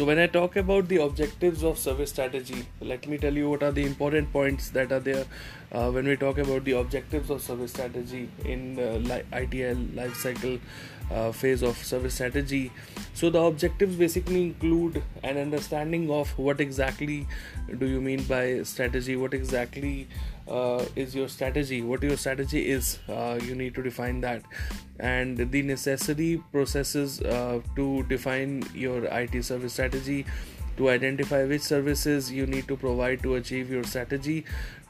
so when i talk about the objectives of service strategy let me tell you what are the important points that are there uh, when we talk about the objectives of service strategy in uh, li- ITIL life cycle uh, phase of service strategy. So the objectives basically include an understanding of what exactly do you mean by strategy what exactly uh, is your strategy what your strategy is uh, you need to define that. And the necessary processes uh, to define your IT service strategy to identify which services you need to provide to achieve your strategy.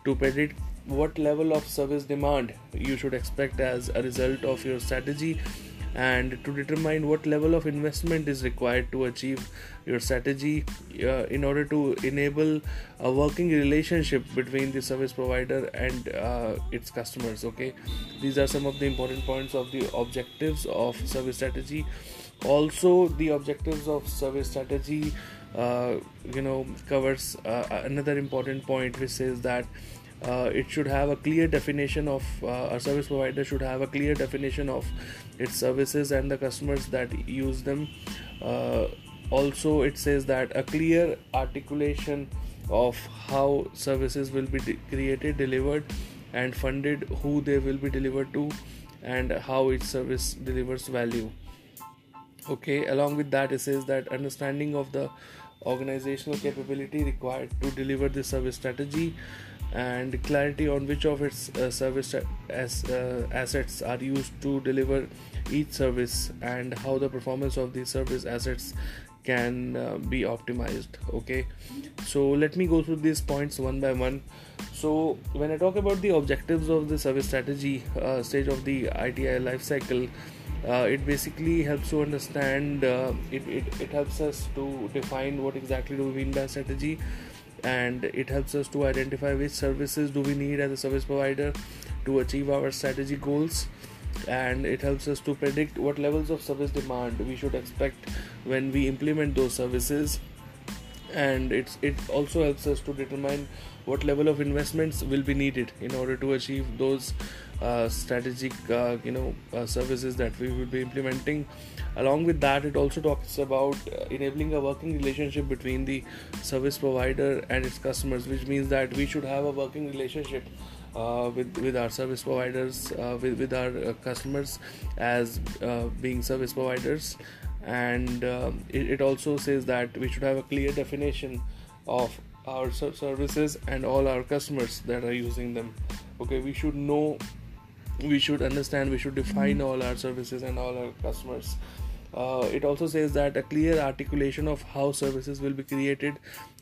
To predict what level of service demand you should expect as a result of your strategy. And to determine what level of investment is required to achieve your strategy uh, in order to enable a working relationship between the service provider and uh, its customers okay? These are some of the important points of the objectives of service strategy also the objectives of service strategy uh, you know covers uh, another important point which says that uh, it should have a clear definition of uh, a service provider should have a clear definition of its services and the customers that use them. Uh, also it says that a clear articulation of how services will be de- created delivered and funded who they will be delivered to and how each service delivers value okay along with that it says that understanding of the organizational capability required to deliver the service strategy and clarity on which of its uh, service as, uh, assets are used to deliver each service and how the performance of these service assets can uh, be optimized. Okay so let me go through these points one by one. So when i talk about the objectives of the service strategy uh, stage of the ITIL life cycle uh, it basically helps to understand uh, it, it, it helps us to define what exactly do we mean by strategy and it helps us to identify which services do we need as a service provider to achieve our strategy goals. And it helps us to predict what levels of service demand we should expect when we implement those services. And it's it also helps us to determine what level of investments will be needed in order to achieve those strategic uh, you know uh, services that we will be implementing. Along with that it also talks about uh, enabling a working relationship between the service provider and its customers which means that we should have a working relationship uh, with with our service providers uh, with, with our customers as being service providers. And um, it, it also says that we should have a clear definition of our services and all our customers that are using them. Okay we should know we should understand we should define mm-hmm. all our services and all our customers. Uh, it also says that a clear articulation of how services will be created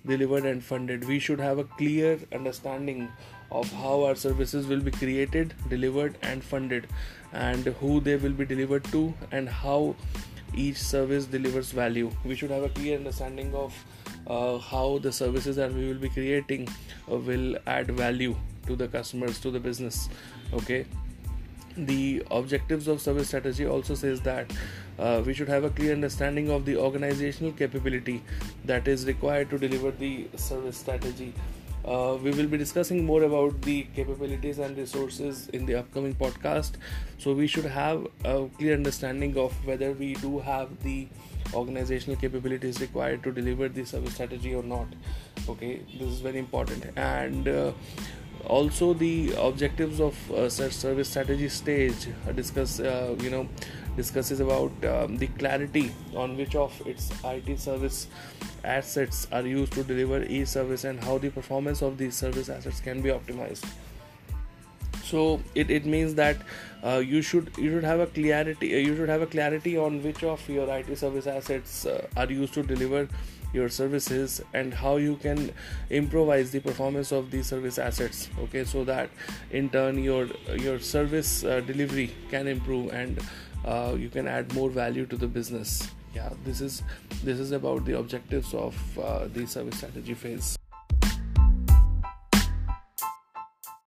delivered and funded. We should have a clear understanding of how our services will be created delivered and funded and who they will be delivered to and how each service delivers value. We should have a clear understanding of uh, how the services that we will be creating uh, will add value to the customers to the business okay the objectives of service strategy also says that uh, we should have a clear understanding of the organizational capability that is required to deliver the service strategy uh, we will be discussing more about the capabilities and resources in the upcoming podcast. So, we should have a clear understanding of whether we do have the organizational capabilities required to deliver the service strategy or not. Okay, this is very important. And uh, also, the objectives of uh, service strategy stage uh, discuss, uh, you know, discusses about um, the clarity on which of its IT service assets are used to deliver e-service and how the performance of these service assets can be optimized. So it, it means that uh, you should you should have a clarity you should have a clarity on which of your IT service assets uh, are used to deliver your services and how you can improvise the performance of these service assets okay? So that in turn your your service uh, delivery can improve and uh, you can add more value to the business. Yeah this is this is about the objectives of uh, the service strategy phase